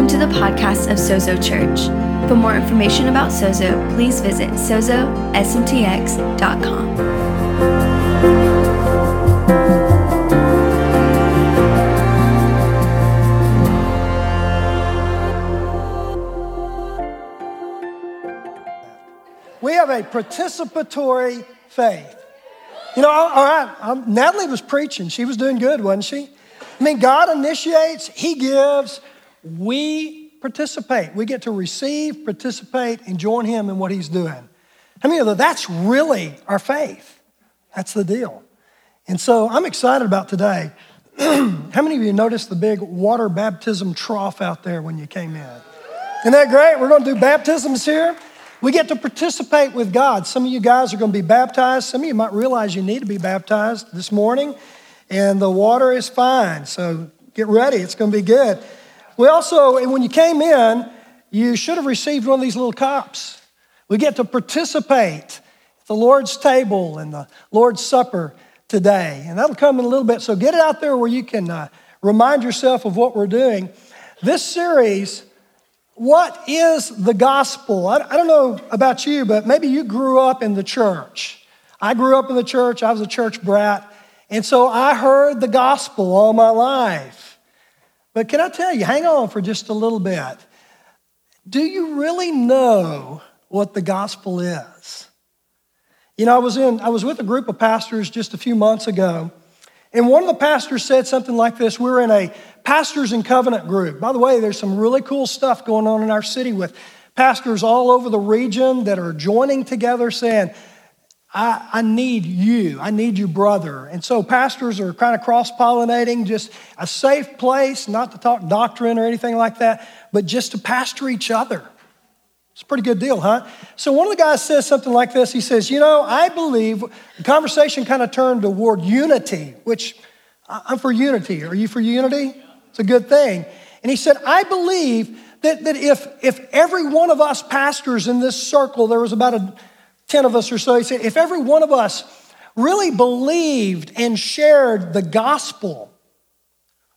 Welcome to the podcast of Sozo Church. For more information about Sozo, please visit sozosmtx.com. We have a participatory faith. You know, all right, um, Natalie was preaching. She was doing good, wasn't she? I mean, God initiates, He gives, we participate. We get to receive, participate, and join Him in what He's doing. I mean, that's really our faith. That's the deal. And so I'm excited about today. How many of you noticed the big water baptism trough out there when you came in? Isn't that great? We're going to do baptisms here. We get to participate with God. Some of you guys are going to be baptized. Some of you might realize you need to be baptized this morning, and the water is fine. So get ready, it's going to be good. We also, when you came in, you should have received one of these little cups. We get to participate at the Lord's table and the Lord's Supper today, and that'll come in a little bit. So get it out there where you can uh, remind yourself of what we're doing. This series what is the gospel? I, I, don't know about you, but maybe you grew up in the church. I grew up in the church, I was a church brat, and so I heard the gospel all my life. But can I tell you, hang on for just a little bit. Do you really know what the gospel is? You know, I was in I was with a group of pastors just a few months ago, and one of the pastors said something like this. We were in a Pastors in Covenant group. By the way, there's some really cool stuff going on in our city with pastors all over the region that are joining together saying, I, I, need you. I need your brother. And so pastors are kind of cross pollinating, just a safe place, not to talk doctrine or anything like that, but just to pastor each other. It's a pretty good deal, huh? So one of the guys says something like this. He says, You know, I believe the conversation kind of turned toward unity, which I'm for unity. Are you for unity? It's a good thing. And he said, I believe that, that if, if every one of us pastors in this circle, there was about a, 10 of us or so, he said, if every one of us really believed and shared the gospel,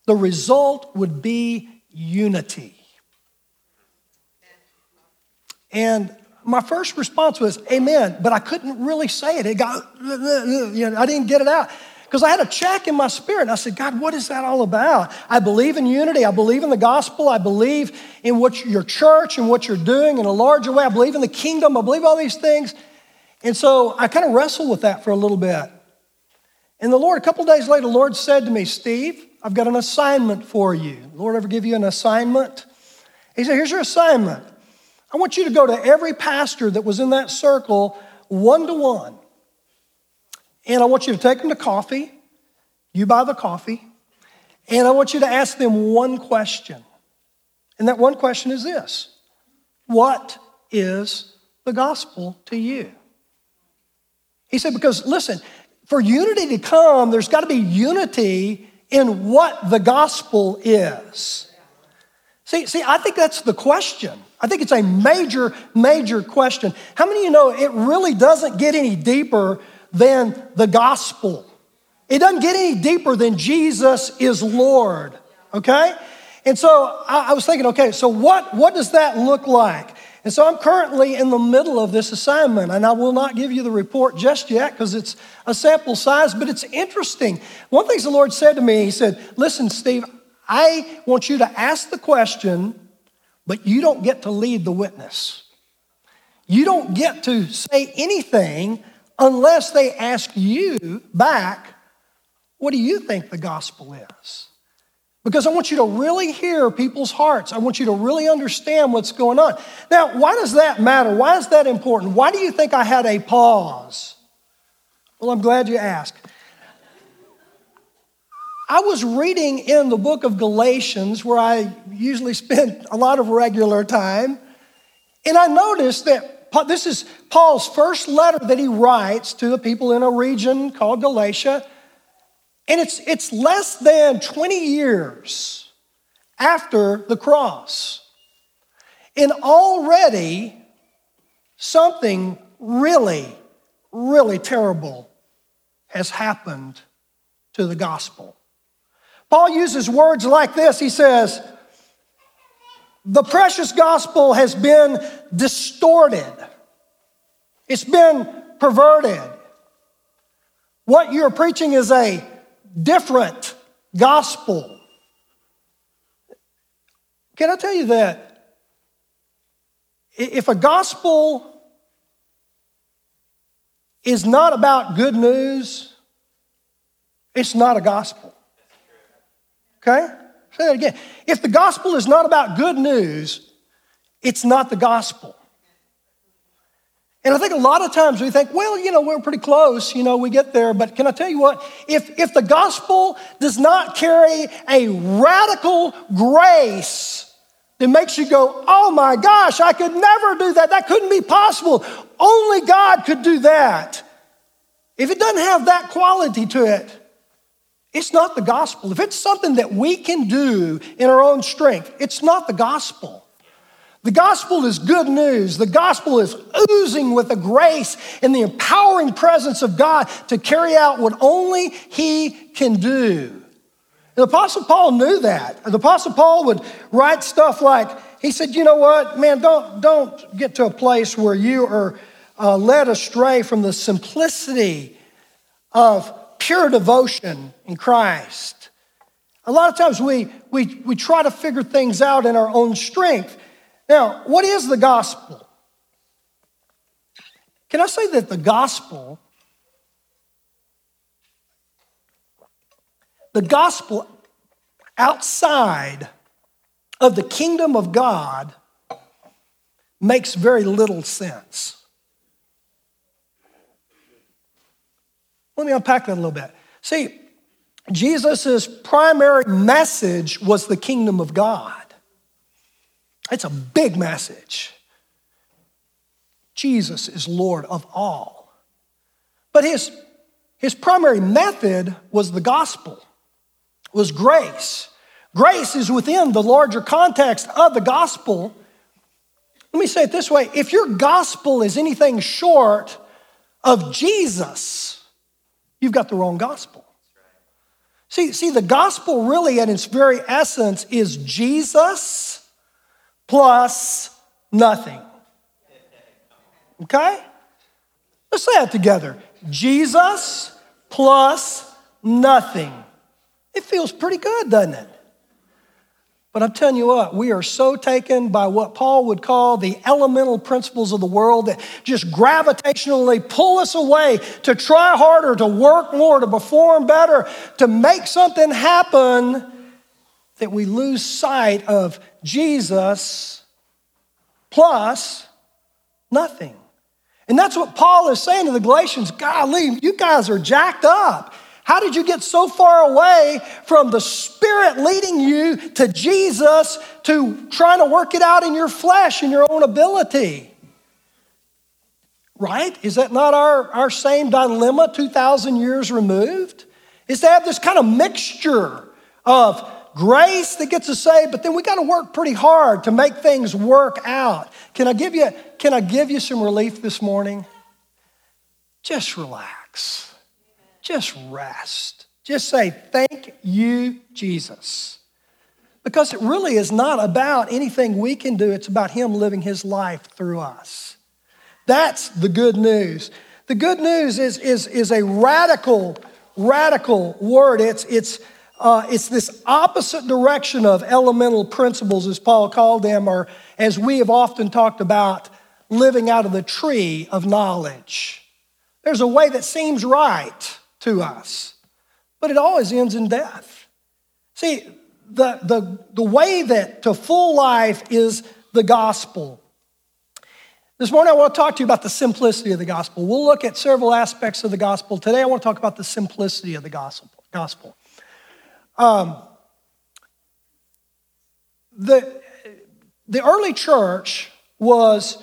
the result would be unity. And my first response was, Amen, but I couldn't really say it. It got, you know, I didn't get it out. Because I had a check in my spirit. I said, God, what is that all about? I believe in unity. I believe in the gospel. I believe in what your church and what you're doing in a larger way. I believe in the kingdom. I believe all these things. And so I kind of wrestled with that for a little bit. And the Lord, a couple days later, the Lord said to me, Steve, I've got an assignment for you. The Lord ever give you an assignment? He said, Here's your assignment. I want you to go to every pastor that was in that circle one to one. And I want you to take them to coffee. You buy the coffee. And I want you to ask them one question. And that one question is this What is the gospel to you? He said, Because listen, for unity to come, there's got to be unity in what the gospel is. See, see, I think that's the question. I think it's a major, major question. How many of you know it really doesn't get any deeper than the gospel. It doesn't get any deeper than Jesus is Lord, okay? And so I, I was thinking, okay, so what, what does that look like? And so I'm currently in the middle of this assignment, and I will not give you the report just yet because it's a sample size, but it's interesting. One thing the Lord said to me, He said, Listen, Steve, I want you to ask the question, but you don't get to lead the witness. You don't get to say anything unless they ask you back, what do you think the gospel is? Because I want you to really hear people's hearts. I want you to really understand what's going on. Now, why does that matter? Why is that important? Why do you think I had a pause? Well, I'm glad you asked. I was reading in the book of Galatians, where I usually spend a lot of regular time, and I noticed that this is Paul's first letter that he writes to the people in a region called Galatia. And it's, it's less than 20 years after the cross. And already something really, really terrible has happened to the gospel. Paul uses words like this. He says, the precious gospel has been distorted, it's been perverted. What you're preaching is a different gospel. Can I tell you that if a gospel is not about good news, it's not a gospel. Okay? Say that again. If the gospel is not about good news, it's not the gospel. And I think a lot of times we think, well, you know, we're pretty close, you know, we get there. But can I tell you what? If, if the gospel does not carry a radical grace that makes you go, oh my gosh, I could never do that. That couldn't be possible. Only God could do that. If it doesn't have that quality to it, it's not the gospel. If it's something that we can do in our own strength, it's not the gospel. The gospel is good news. The gospel is oozing with the grace and the empowering presence of God to carry out what only He can do. The Apostle Paul knew that. The Apostle Paul would write stuff like, he said, you know what, man, don't, don't get to a place where you are uh, led astray from the simplicity of pure devotion in Christ. A lot of times we, we, we try to figure things out in our own strength. Now, what is the gospel? Can I say that the gospel, the gospel outside of the kingdom of God makes very little sense. Let me unpack that a little bit. See, Jesus' primary message was the kingdom of God. It's a big message. Jesus is Lord of all. But his, his primary method was the gospel, was grace. Grace is within the larger context of the gospel. Let me say it this way if your gospel is anything short of Jesus, you've got the wrong gospel. See, see, the gospel really, at its very essence, is Jesus plus nothing. Okay? Let's say that together. Jesus plus nothing. It feels pretty good, doesn't it? But I'm telling you what, we are so taken by what Paul would call the elemental principles of the world that just gravitationally pull us away to try harder, to work more, to perform better, to make something happen that we lose sight of Jesus plus nothing. And that's what Paul is saying to the Galatians. Golly, you guys are jacked up. How did you get so far away from the Spirit leading you to Jesus to trying to work it out in your flesh and your own ability? Right? Is that not our, our same dilemma 2,000 years removed? Is to have this kind of mixture of grace that gets us saved, but then we got to work pretty hard to make things work out. Can I give you, can I give you some relief this morning? Just relax. Just rest. Just say, Thank you, Jesus. Because it really is not about anything we can do, it's about Him living His life through us. That's the good news. The good news is, is, is a radical, radical word. It's, it's, uh, it's this opposite direction of elemental principles, as Paul called them, or as we have often talked about, living out of the tree of knowledge. There's a way that seems right to us, but it always ends in death. See, the, the, the way that to full life is the gospel. This morning, I want to talk to you about the simplicity of the gospel. We'll look at several aspects of the gospel. Today, I want to talk about the simplicity of the gospel. gospel. Um, the, the early church was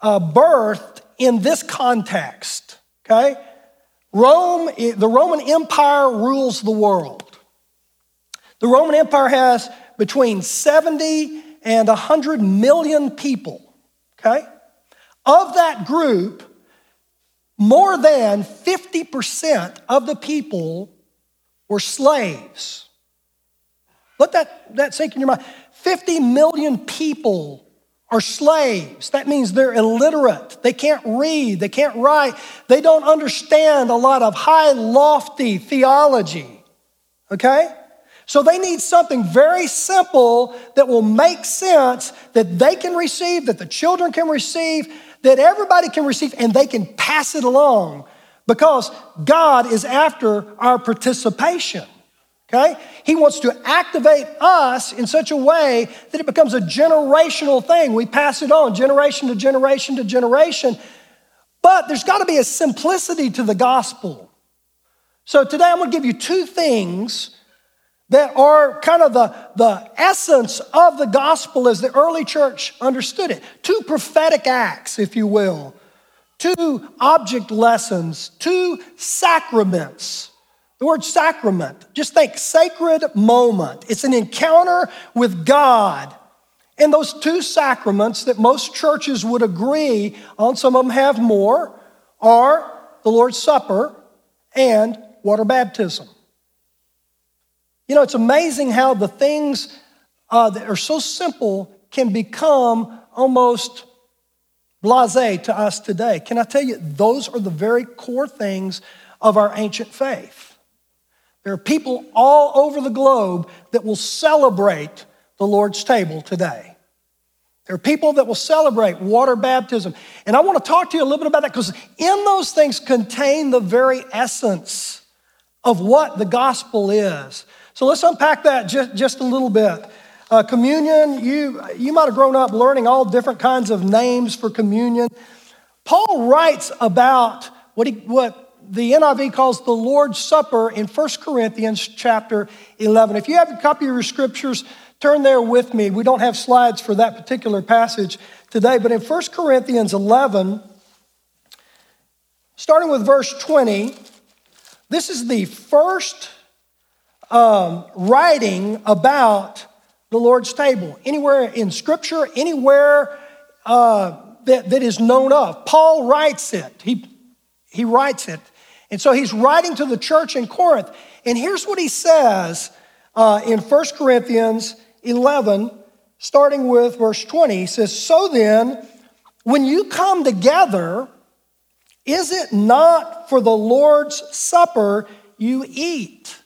uh, birthed in this context, okay? Rome, the Roman Empire rules the world. The Roman Empire has between 70 and 100 million people, okay? Of that group, more than 50% of the people were slaves. Let that, that sink in your mind. 50 million people are slaves. That means they're illiterate. They can't read, they can't write, they don't understand a lot of high, lofty theology. Okay? So they need something very simple that will make sense that they can receive, that the children can receive, that everybody can receive, and they can pass it along because God is after our participation. Okay? He wants to activate us in such a way that it becomes a generational thing. We pass it on generation to generation to generation. But there's got to be a simplicity to the gospel. So today I'm going to give you two things that are kind of the, the essence of the gospel as the early church understood it. Two prophetic acts, if you will, two object lessons, two sacraments. The word sacrament, just think sacred moment. It's an encounter with God. And those two sacraments that most churches would agree on, some of them have more, are the Lord's Supper and water baptism. You know, it's amazing how the things uh, that are so simple can become almost blase to us today. Can I tell you, those are the very core things of our ancient faith. There are people all over the globe that will celebrate the Lord's table today. There are people that will celebrate water baptism. And I want to talk to you a little bit about that because in those things contain the very essence of what the gospel is. So let's unpack that just, just a little bit. Uh, communion, you, you might have grown up learning all different kinds of names for communion. Paul writes about what, he, what the NIV calls the Lord's Supper in 1 Corinthians chapter 11. If you have a copy of your scriptures, turn there with me. We don't have slides for that particular passage today, but in 1 Corinthians 11, starting with verse 20, this is the first um, writing about the Lord's table. Anywhere in Scripture, anywhere uh, that, that is known of. Paul writes it. He, he writes it. And so he's writing to the church in Corinth. And here's what he says uh, in 1 Corinthians 11, starting with verse 20. He says, So then, when you come together, is it not for the Lord's supper you eat?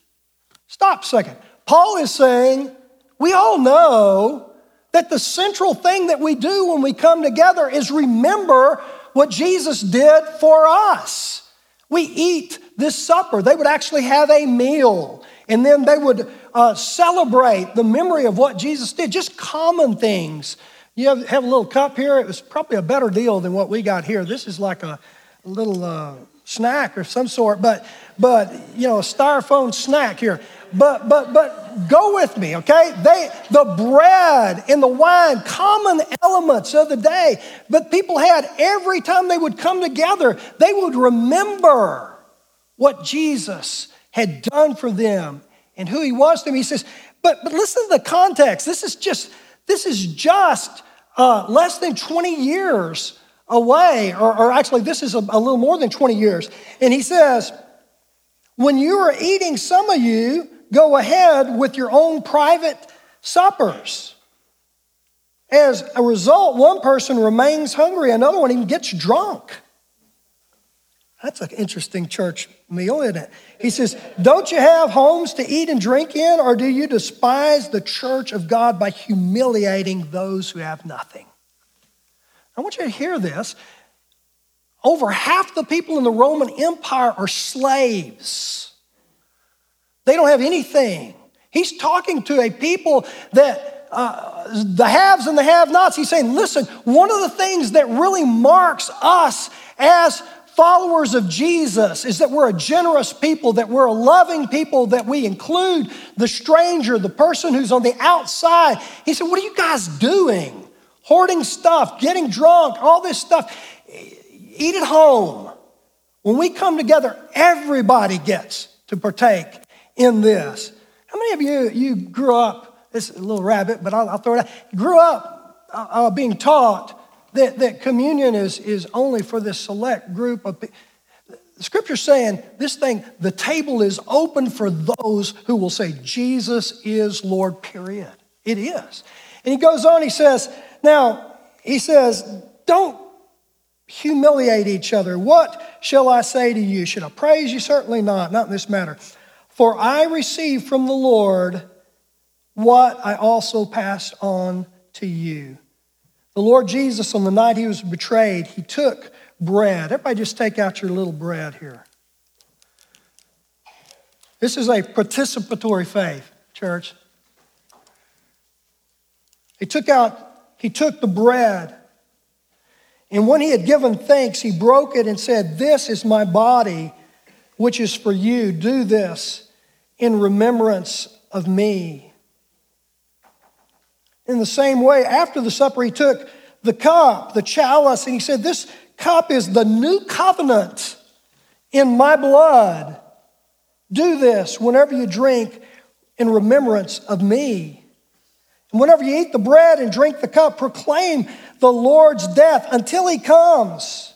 Stop a second. Paul is saying, we all know that the central thing that we do when we come together is remember what Jesus did for us. We eat this supper. They would actually have a meal, and then they would uh, celebrate the memory of what Jesus did, just common things. You have, have, a little cup here. It was probably a better deal than what we got here. This is like a, little uh, snack or some sort, but, but, you know, a styrofoam snack here. But, but, but go with me, okay? They, the bread and the wine, common elements of the day. But people had every time they would come together, they would remember what Jesus had done for them and who he was to them. He says, but, but listen to the context. This is just, this is just uh, less than 20 years away, or, or actually, this is a, a little more than 20 years. And he says, when you are eating, some of you go ahead with your own private suppers. As a result, one person remains hungry, another one even gets drunk. That's an interesting church meal, isn't it? He says, Don't you have homes to eat and drink in, or do you despise the church of God by humiliating those who have nothing? I want you to hear this. Over half the people in the Roman Empire are slaves. They don't have anything. He's talking to a people that uh, the haves and the have nots. He's saying, listen, one of the things that really marks us as followers of Jesus is that we're a generous people, that we're a loving people, that we include the stranger, the person who's on the outside. He said, What are you guys doing? Hoarding stuff, getting drunk, all this stuff. Eat at home. When we come together, everybody gets to partake in this. How many of you, you grew up, this is a little rabbit, but I'll, I'll throw it out, grew up uh, uh, being taught that, that communion is, is only for this select group of people. The scripture's saying this thing, the table is open for those who will say, Jesus is Lord, period. It is. And he goes on, he says, now, he says, don't humiliate each other. What shall I say to you? Should I praise you? Certainly not, not in this matter. For I received from the Lord what I also passed on to you. The Lord Jesus, on the night he was betrayed, he took bread. Everybody just take out your little bread here. This is a participatory faith, church. He took out, he took the bread, and when he had given thanks, he broke it and said, This is my body, which is for you. Do this in remembrance of me. In the same way, after the supper, he took the cup, the chalice, and he said, This cup is the new covenant in my blood. Do this whenever you drink in remembrance of me. And whenever you eat the bread and drink the cup, proclaim the Lord's death until he comes.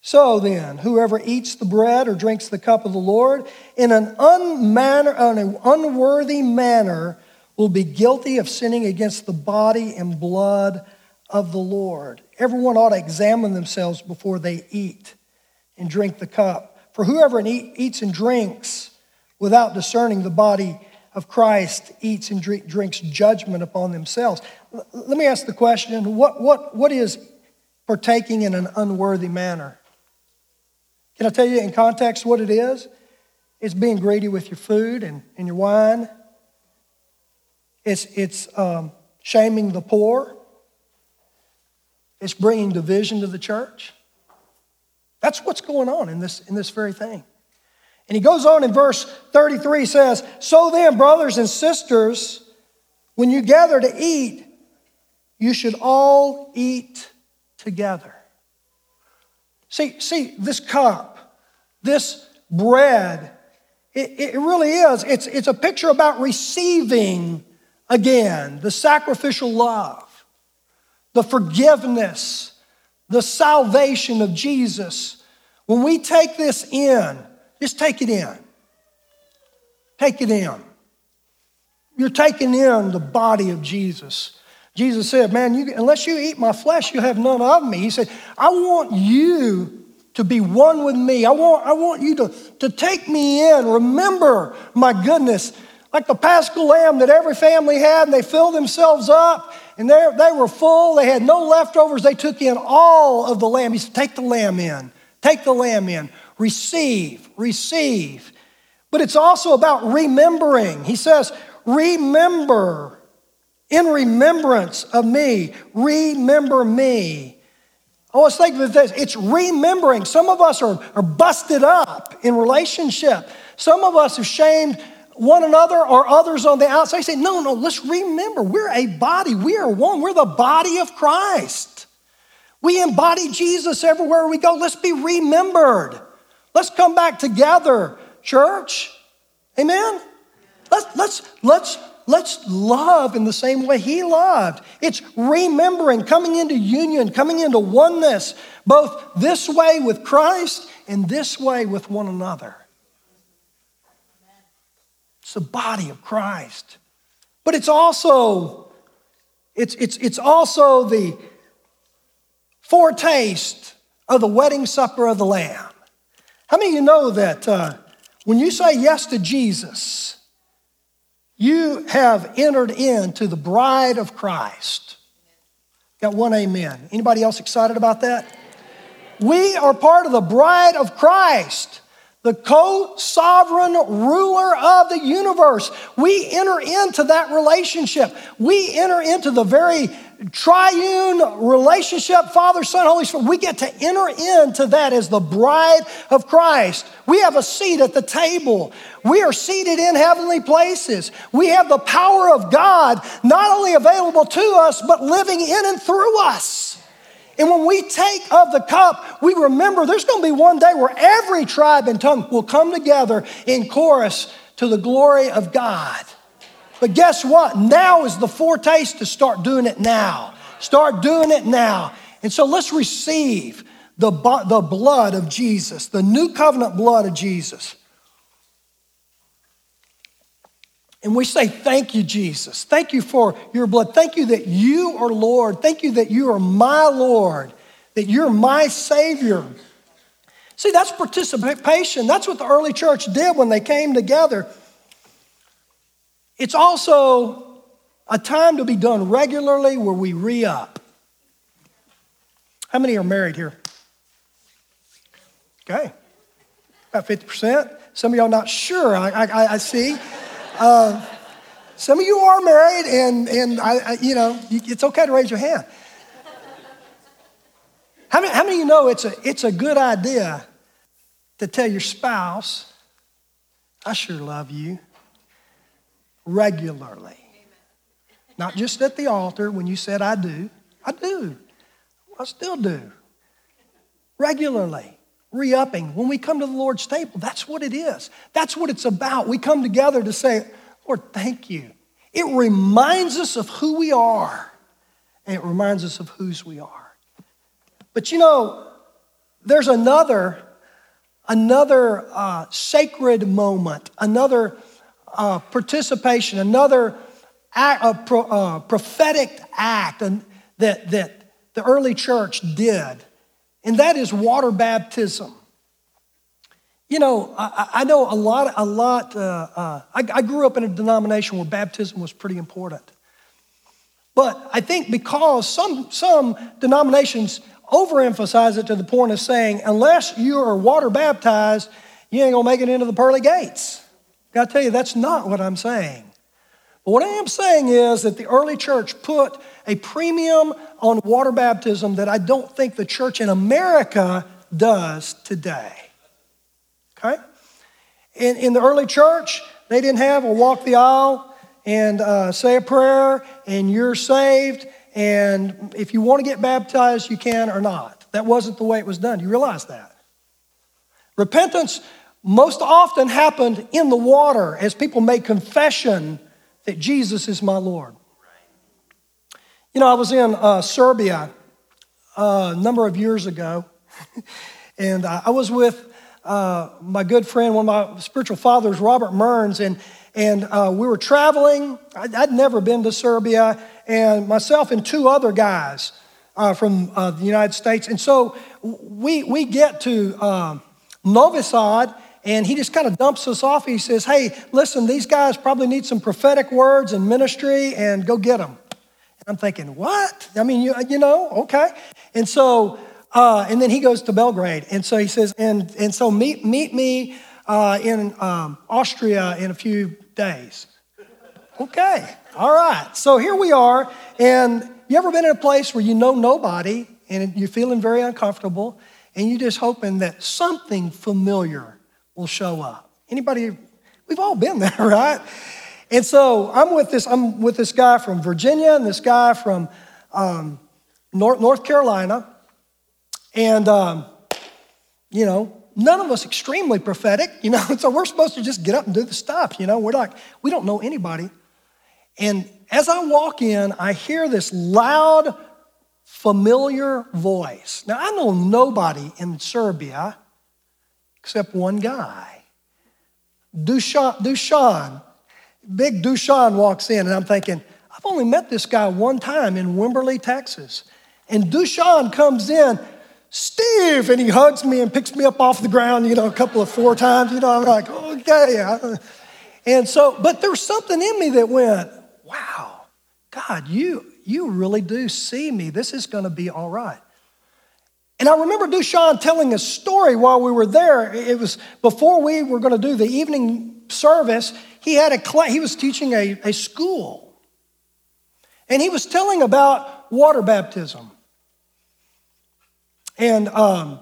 So then, whoever eats the bread or drinks the cup of the Lord in an, unmanner, an unworthy manner will be guilty of sinning against the body and blood of the Lord. Everyone ought to examine themselves before they eat and drink the cup. For whoever eats and drinks without discerning the body of Christ eats and drinks judgment upon themselves. Let me ask the question what, what, what is partaking in an unworthy manner? Can I tell you in context what it is? It's being greedy with your food and, and your wine. It's, it's um, shaming the poor. It's bringing division to the church. That's what's going on in this, in this very thing. And he goes on in verse 33 says, So then, brothers and sisters, when you gather to eat, you should all eat together. See, see, this cup, this bread, it, it really is. It's, it's a picture about receiving again the sacrificial love the forgiveness, the salvation of Jesus. When we take this in, just take it in. Take it in. You're taking in the body of Jesus. Jesus said, Man, you, unless you eat my flesh, you have none of me. He said, I want you to be one with me. I want, I want you to, to take me in. Remember my goodness, like the paschal lamb that every family had, and they filled themselves up and they, they were full. They had no leftovers. They took in all of the lamb. He said, Take the lamb in. Take the lamb in. Receive, receive. But it's also about remembering. He says, Remember, in remembrance of me. Remember me. Oh I was thinking of this. It's remembering. Some of us are, are busted up in relationship. Some of us have shamed one another or others on the outside. Say, no, no, let's remember we're a body. We are one. We're the body of Christ. We embody Jesus everywhere we go. Let's be remembered. Let's come back together, church. Amen? Let's, let's, let's, let's love in the same way he loved. It's remembering, coming into union, coming into oneness, both this way with Christ and this way with one another. It's the body of Christ. But it's also, it's, it's, it's also the foretaste of the wedding supper of the Lamb. How many of you know that uh, when you say yes to Jesus, you have entered into the bride of Christ? Got one amen. Anybody else excited about that? We are part of the bride of Christ the co sovereign ruler of the universe. We enter into that relationship. We enter into the very triune relationship, Father, Son, Holy Spirit. We get to enter into that as the bride of Christ. We have a seat at the table. We are seated in heavenly places. We have the power of God not only available to us, but living in and through us. And when we take of the cup, we remember there's going to be one day where every tribe and tongue will come together in chorus to the glory of God. But guess what? Now is the foretaste to start doing it now. Start doing it now. And so let's receive the, the blood of Jesus, the new covenant blood of Jesus. And we say, Thank you, Jesus. Thank you for your blood. Thank you that you are Lord. Thank you that you are my Lord, that you're my Savior. See, that's participation. That's what the early church did when they came together. It's also a time to be done regularly where we re up. How many are married here? Okay, about 50%. Some of y'all not sure, I, I, I see. Uh, some of you are married, and, and I, I, you know, it's okay to raise your hand. How many, how many of you know it's a, it's a good idea to tell your spouse, I sure love you, regularly? Not just at the altar when you said, I do. I do. I still do. Regularly re upping. When we come to the Lord's table, that's what it is. That's what it's about. We come together to say, Lord, thank you. It reminds us of who we are, and it reminds us of whose we are. But you know, there's another, another uh, sacred moment, another uh, participation, another act, pro, uh, prophetic act that, that the early church did and that is water baptism. You know, I, I know a lot, a lot, uh, uh, I, I grew up in a denomination where baptism was pretty important. But I think because some, some denominations overemphasize it to the point of saying, unless you are water baptized, you ain't gonna make it into the pearly gates. I gotta tell you, that's not what I'm saying. But what I am saying is that the early church put a premium on water baptism that I don't think the church in America does today. Okay? In, in the early church, they didn't have a walk the aisle and uh, say a prayer and you're saved. And if you want to get baptized, you can or not. That wasn't the way it was done. You realize that? Repentance most often happened in the water as people made confession that Jesus is my Lord. You know, I was in uh, Serbia uh, a number of years ago, and uh, I was with uh, my good friend, one of my spiritual fathers, Robert Mearns, and, and uh, we were traveling. I'd, I'd, never been to Serbia, and myself and two other guys uh, from the United States. And so we, we get to um, Novi Sad, and he just kind of dumps us off. He says, Hey, listen, these guys probably need some prophetic words and ministry, and go get them. And I'm thinking, What? I mean, you, you know, okay. And so, uh, and then he goes to Belgrade. And so he says, And, and so meet, meet me uh, in um, Austria in a few days. Okay, all right. So here we are. And you ever been in a place where you know nobody and you're feeling very uncomfortable and you're just hoping that something familiar will show up. Anybody, we've all been there, right? And so I'm with this, I'm with this guy from Virginia and this guy from um, North, North Carolina. And, um, you know, none of us extremely prophetic, you know, so we're supposed to just get up and do the stuff, you know, we're like, we don't know anybody. And as I walk in, I hear this loud, familiar voice. Now, I know nobody in Serbia except one guy. Dushan, Dushan, big Dushan walks in, and I'm thinking, I've only met this guy one time in Wimberley, Texas. And Dushan comes in, Steve, and he hugs me and picks me up off the ground, you know, a couple of four times. You know, I'm like, okay. And so, but there was something in me that went, wow, God, you, you really do see me. This is going to be all right. And I remember Dushan telling a story while we were there. It was before we were going to do the evening service. He had a he was teaching a, a school. And he was telling about water baptism. And um,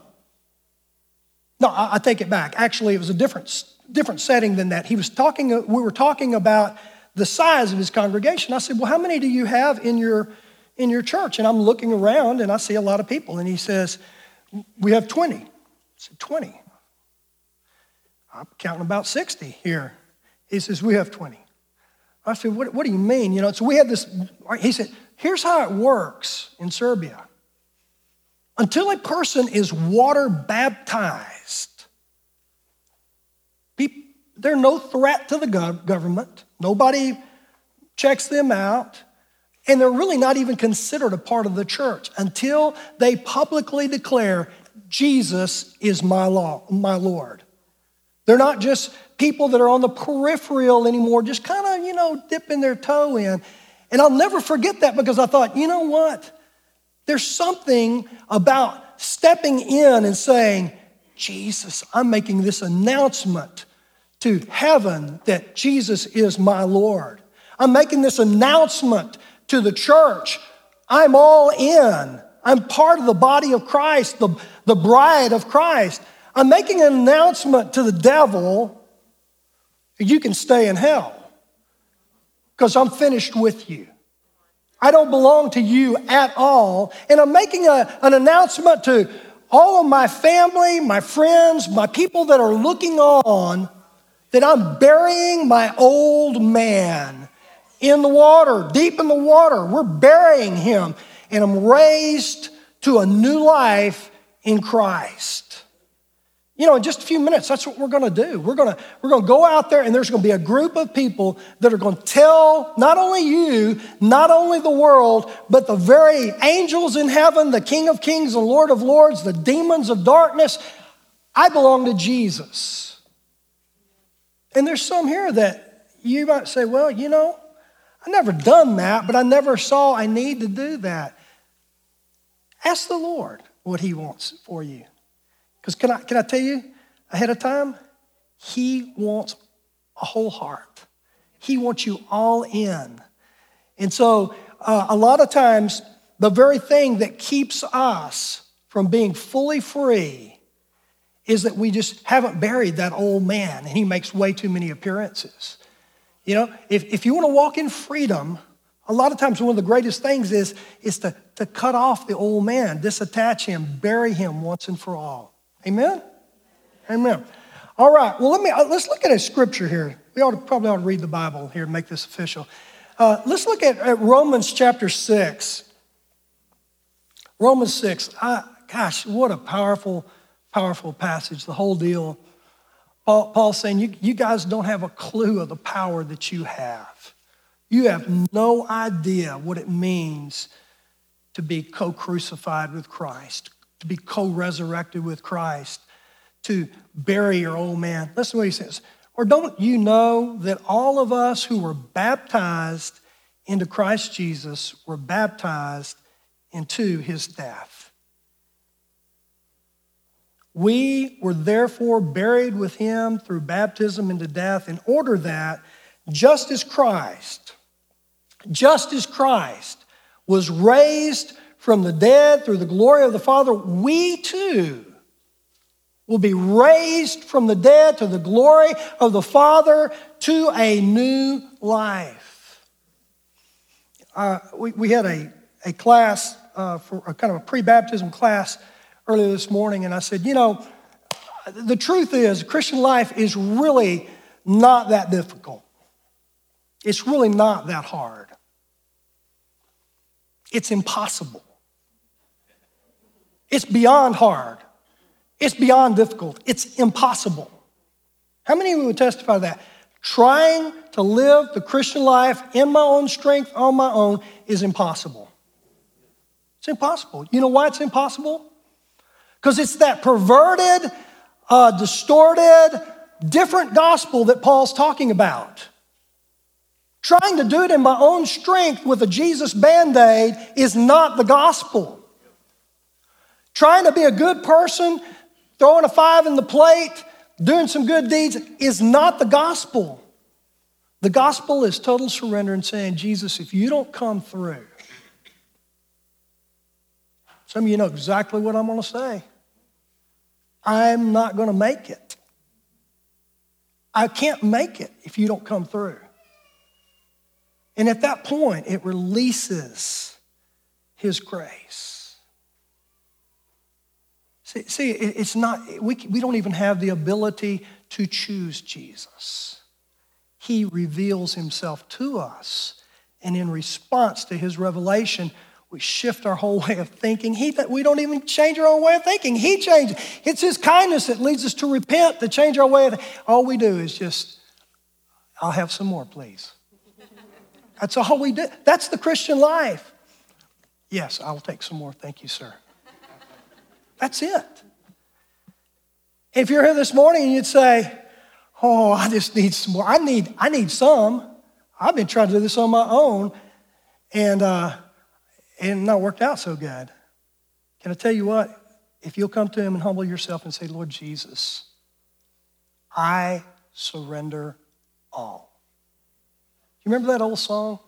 no, I, I take it back. Actually, it was a different, different setting than that. He was talking, we were talking about the size of his congregation. I said, Well, how many do you have in your in your church? And I'm looking around and I see a lot of people. And he says, We have 20. I said, 20. I'm counting about 60 here. He says, We have 20. I said, What, what do you mean? You know, so we had this. He said, Here's how it works in Serbia. until a person is water baptized, they're no threat to the government. Nobody checks them out. And they're really not even considered a part of the church until they publicly declare, Jesus is my, law, my Lord. They're not just people that are on the peripheral anymore, just kind of, you know, dipping their toe in. And I'll never forget that because I thought, you know what? There's something about stepping in and saying, Jesus, I'm making this announcement to heaven that Jesus is my Lord. I'm making this announcement to the church. I'm all in. I'm part of the body of Christ, the, the bride of Christ. I'm making an announcement to the devil you can stay in hell because I'm finished with you. I don't belong to you at all. And I'm making a, an announcement to all of my family, my friends, my people that are looking on that I'm burying my old man in the water, deep in the water. We're burying him, and I'm raised to a new life in Christ. You know, in just a few minutes, that's what we're going to do. We're going to we're going to go out there, and there's going to be a group of people that are going to tell not only you, not only the world, but the very angels in heaven, the King of Kings and Lord of Lords, the demons of darkness. I belong to Jesus. And there's some here that you might say, well, you know, I never done that, but I never saw I need to do that. Ask the Lord what He wants for you. Because can I, can I tell you ahead of time? He wants a whole heart, He wants you all in. And so, uh, a lot of times, the very thing that keeps us from being fully free is that we just haven't buried that old man and he makes way too many appearances. You know, if, if you want to walk in freedom, a lot of times one of the greatest things is, is to, to cut off the old man, disattach him, bury him once and for all. Amen? Amen. All right, well, let me, uh, let's look at a scripture here. We ought to, probably ought to read the Bible here and make this official. Uh, let's look at, at, Romans chapter 6. Romans 6. I, gosh, what a powerful, powerful passage, the whole deal. Paul, Paul's saying, you, you guys don't have a clue of the power that you have. You have no idea what it means to be co crucified with Christ, to be co resurrected with Christ, to bury your old man. Listen to what he says. Or don't you know that all of us who were baptized into Christ Jesus were baptized into his death? We were therefore buried with him through baptism into death in order that just as Christ, just as Christ was raised from the dead through the glory of the Father, we too will be raised from the dead to the glory of the Father to a new life. Uh, we, we had a, a class, uh, for a kind of a pre baptism class earlier this morning, and I said, you know, the truth is, Christian life is really not that difficult. It's really not that hard. It's impossible. It's beyond hard. It's beyond difficult. It's impossible. How many of you would testify to that? Trying to live the Christian life in my own strength, on my own, is impossible. It's impossible. You know why it's impossible? Because it's that perverted, uh, distorted, different gospel that Paul's talking about. Trying to do it in my own strength with a Jesus band aid is not the gospel. Trying to be a good person, throwing a five in the plate, doing some good deeds is not the gospel. The gospel is total surrender and saying, Jesus, if you don't come through, some of you know exactly what I'm going to say. I'm not going to make it. I can't make it if you don't come through. And at that point, it releases His grace. See, see it's not, we, we don't even have the ability to choose Jesus. He reveals himself to us. And in response to his revelation, we shift our whole way of thinking. He, we don't even change our own way of thinking. He changes. It's His kindness that leads us to repent, to change our way of All we do is just, I'll have some more, please. That's all we do. That's the Christian life. Yes, I'll take some more. Thank you, sir. That's it. If you're here this morning and you'd say, Oh, I just need some more. I need, I need some. I've been trying to do this on my own and, uh, and not worked out so good. Can I tell you what? If you'll come to Him and humble yourself and say, Lord Jesus, I surrender all. Do you remember that old song?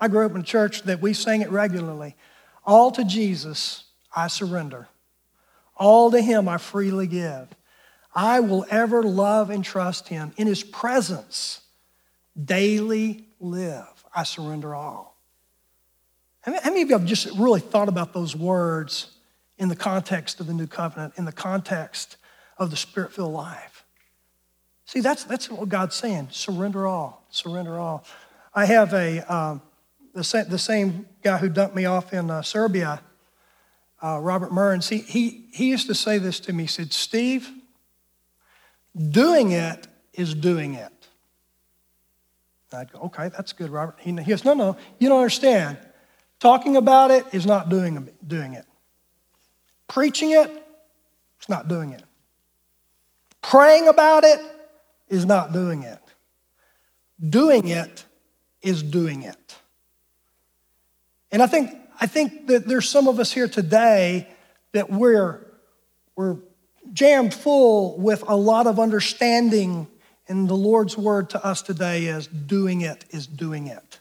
I grew up in a church that we sang it regularly. All to Jesus I surrender. All to Him I freely give. I will ever love and trust Him. In His presence, daily live. I surrender all. How many of you have just really thought about those words in the context of the new covenant, in the context of the spirit filled life? See, that's, that's what God's saying surrender all, surrender all. I have a, um, the, same, the same guy who dumped me off in uh, Serbia, uh, Robert Murrens, he, he, he used to say this to me. He said, Steve, doing it is doing it. I'd go, okay, that's good, Robert. He, he goes, no, no, you don't understand. Talking about it is not doing, doing it. Preaching it is not doing it. Praying about it is not doing it. Doing it is doing it. And I think, I think that there's some of us here today that we're, we're jammed full with a lot of understanding and the Lord's word to us today is doing it is doing it.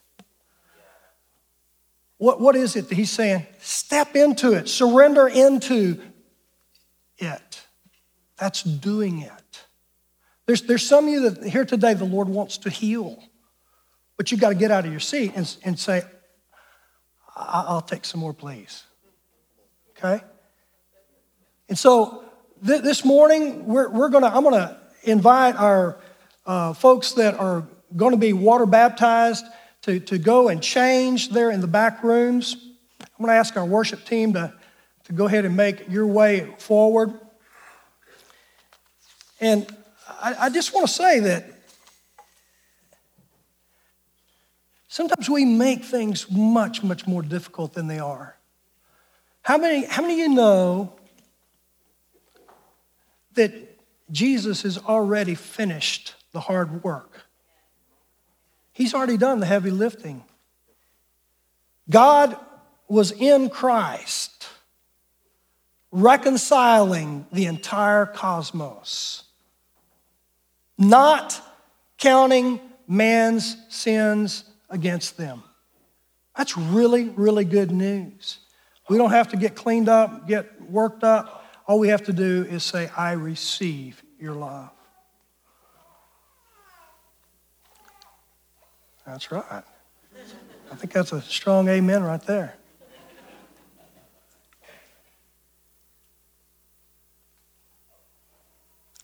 What, what is it that he's saying? Step into it, surrender into it. That's doing it. There's, there's some of you that here today the Lord wants to heal, but you've got to get out of your seat and, and say, I'll take some more, please. Okay? And so th- this morning, we're, we're gonna, I'm going to invite our uh, folks that are going to be water baptized to, to go and change there in the back rooms. I'm going to ask our worship team to, to go ahead and make your way forward. And I, I just want to say that sometimes we make things much, much more difficult than they are. How many, how many of you know that Jesus has already finished the hard work. He's already done the heavy lifting. God was in Christ, reconciling the entire cosmos, not counting man's sins against them. That's really, really good news. We don't have to get cleaned up, get worked up. All we have to do is say, I receive your love. That's right. I think that's a strong amen right there.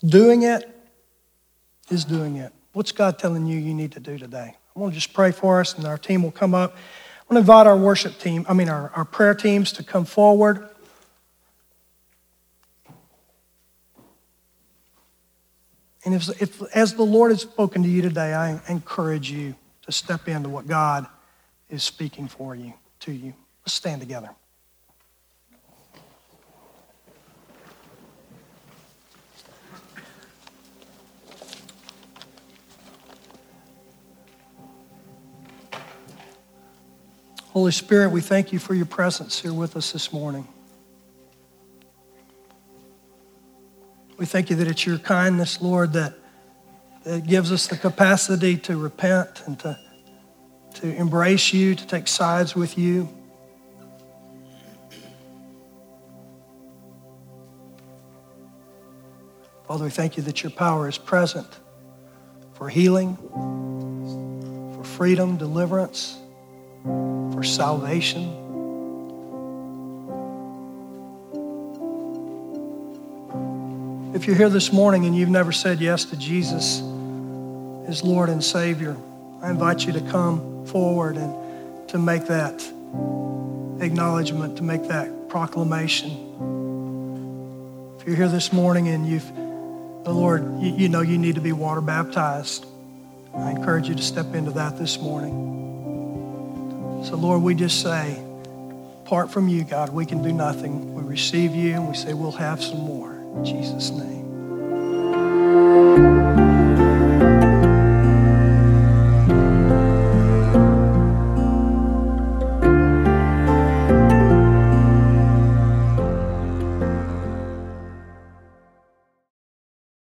Doing it is doing it. What's God telling you you need to do today? I want to just pray for us, and our team will come up. I want to invite our worship team, I mean, our, our prayer teams to come forward. And if, if, as the Lord has spoken to you today, I encourage you to step into what God is speaking for you, to you. Let's stand together. Holy Spirit, we thank you for your presence here with us this morning. We thank you that it's your kindness, Lord, that it gives us the capacity to repent and to, to embrace you, to take sides with you. Father, we thank you that your power is present for healing, for freedom, deliverance, for salvation. If you're here this morning and you've never said yes to Jesus as Lord and Savior, I invite you to come forward and to make that acknowledgement to make that proclamation. If you're here this morning and you've, the Lord, you, you know you need to be water baptized, I encourage you to step into that this morning. So, Lord, we just say, apart from you, God, we can do nothing. We receive you and we say we'll have some more. In Jesus' name.